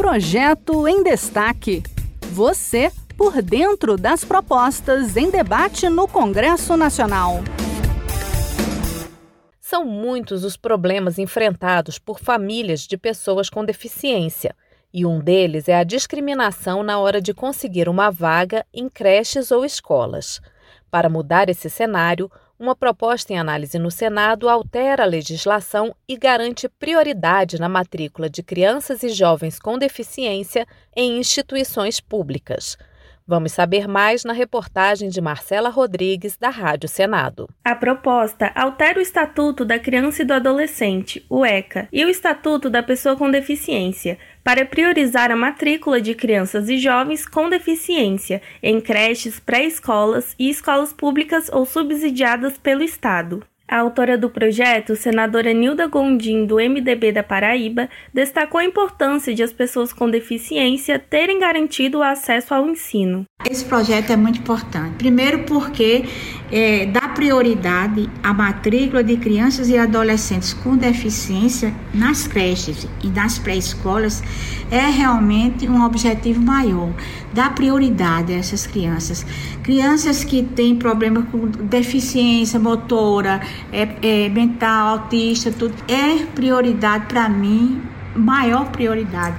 Projeto em Destaque. Você por dentro das propostas em debate no Congresso Nacional. São muitos os problemas enfrentados por famílias de pessoas com deficiência, e um deles é a discriminação na hora de conseguir uma vaga em creches ou escolas. Para mudar esse cenário, uma proposta em análise no Senado altera a legislação e garante prioridade na matrícula de crianças e jovens com deficiência em instituições públicas. Vamos saber mais na reportagem de Marcela Rodrigues, da Rádio Senado. A proposta altera o Estatuto da Criança e do Adolescente, o ECA, e o Estatuto da Pessoa com Deficiência, para priorizar a matrícula de crianças e jovens com deficiência em creches, pré-escolas e escolas públicas ou subsidiadas pelo Estado. A autora do projeto, senadora Nilda Gondim, do MDB da Paraíba, destacou a importância de as pessoas com deficiência terem garantido o acesso ao ensino. Esse projeto é muito importante. Primeiro, porque é, prioridade à matrícula de crianças e adolescentes com deficiência nas creches e nas pré-escolas é realmente um objetivo maior. Dá prioridade a essas crianças. Crianças que têm problema com deficiência motora, é, é, mental, autista, tudo, é prioridade para mim, maior prioridade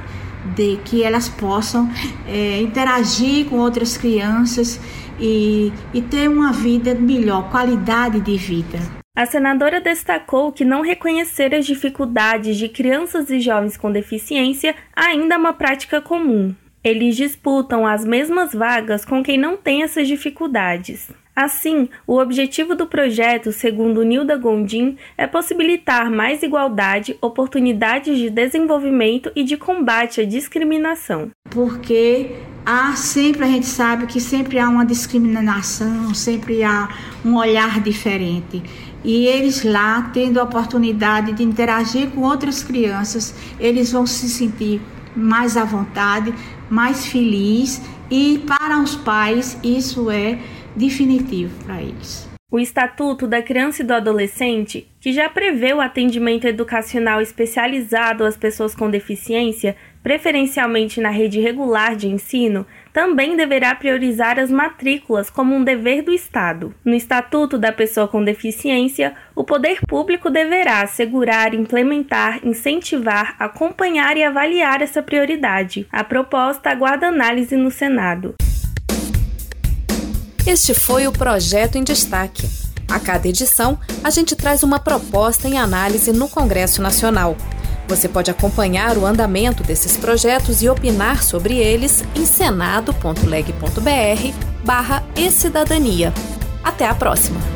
de que elas possam é, interagir com outras crianças e, e ter uma vida melhor, qualidade de vida. A senadora destacou que não reconhecer as dificuldades de crianças e jovens com deficiência ainda é uma prática comum. Eles disputam as mesmas vagas com quem não tem essas dificuldades. Assim, o objetivo do projeto, segundo Nilda Gondim, é possibilitar mais igualdade, oportunidades de desenvolvimento e de combate à discriminação. Porque há sempre, a gente sabe que sempre há uma discriminação, sempre há um olhar diferente. E eles lá, tendo a oportunidade de interagir com outras crianças, eles vão se sentir mais à vontade, mais feliz e para os pais isso é definitivo para eles. O Estatuto da Criança e do Adolescente, que já prevê o atendimento educacional especializado às pessoas com deficiência, preferencialmente na rede regular de ensino, também deverá priorizar as matrículas como um dever do Estado. No Estatuto da Pessoa com Deficiência, o poder público deverá assegurar, implementar, incentivar, acompanhar e avaliar essa prioridade. A proposta aguarda análise no Senado. Este foi o projeto em destaque. A cada edição, a gente traz uma proposta em análise no Congresso Nacional. Você pode acompanhar o andamento desses projetos e opinar sobre eles em senado.leg.br barra e cidadania. Até a próxima!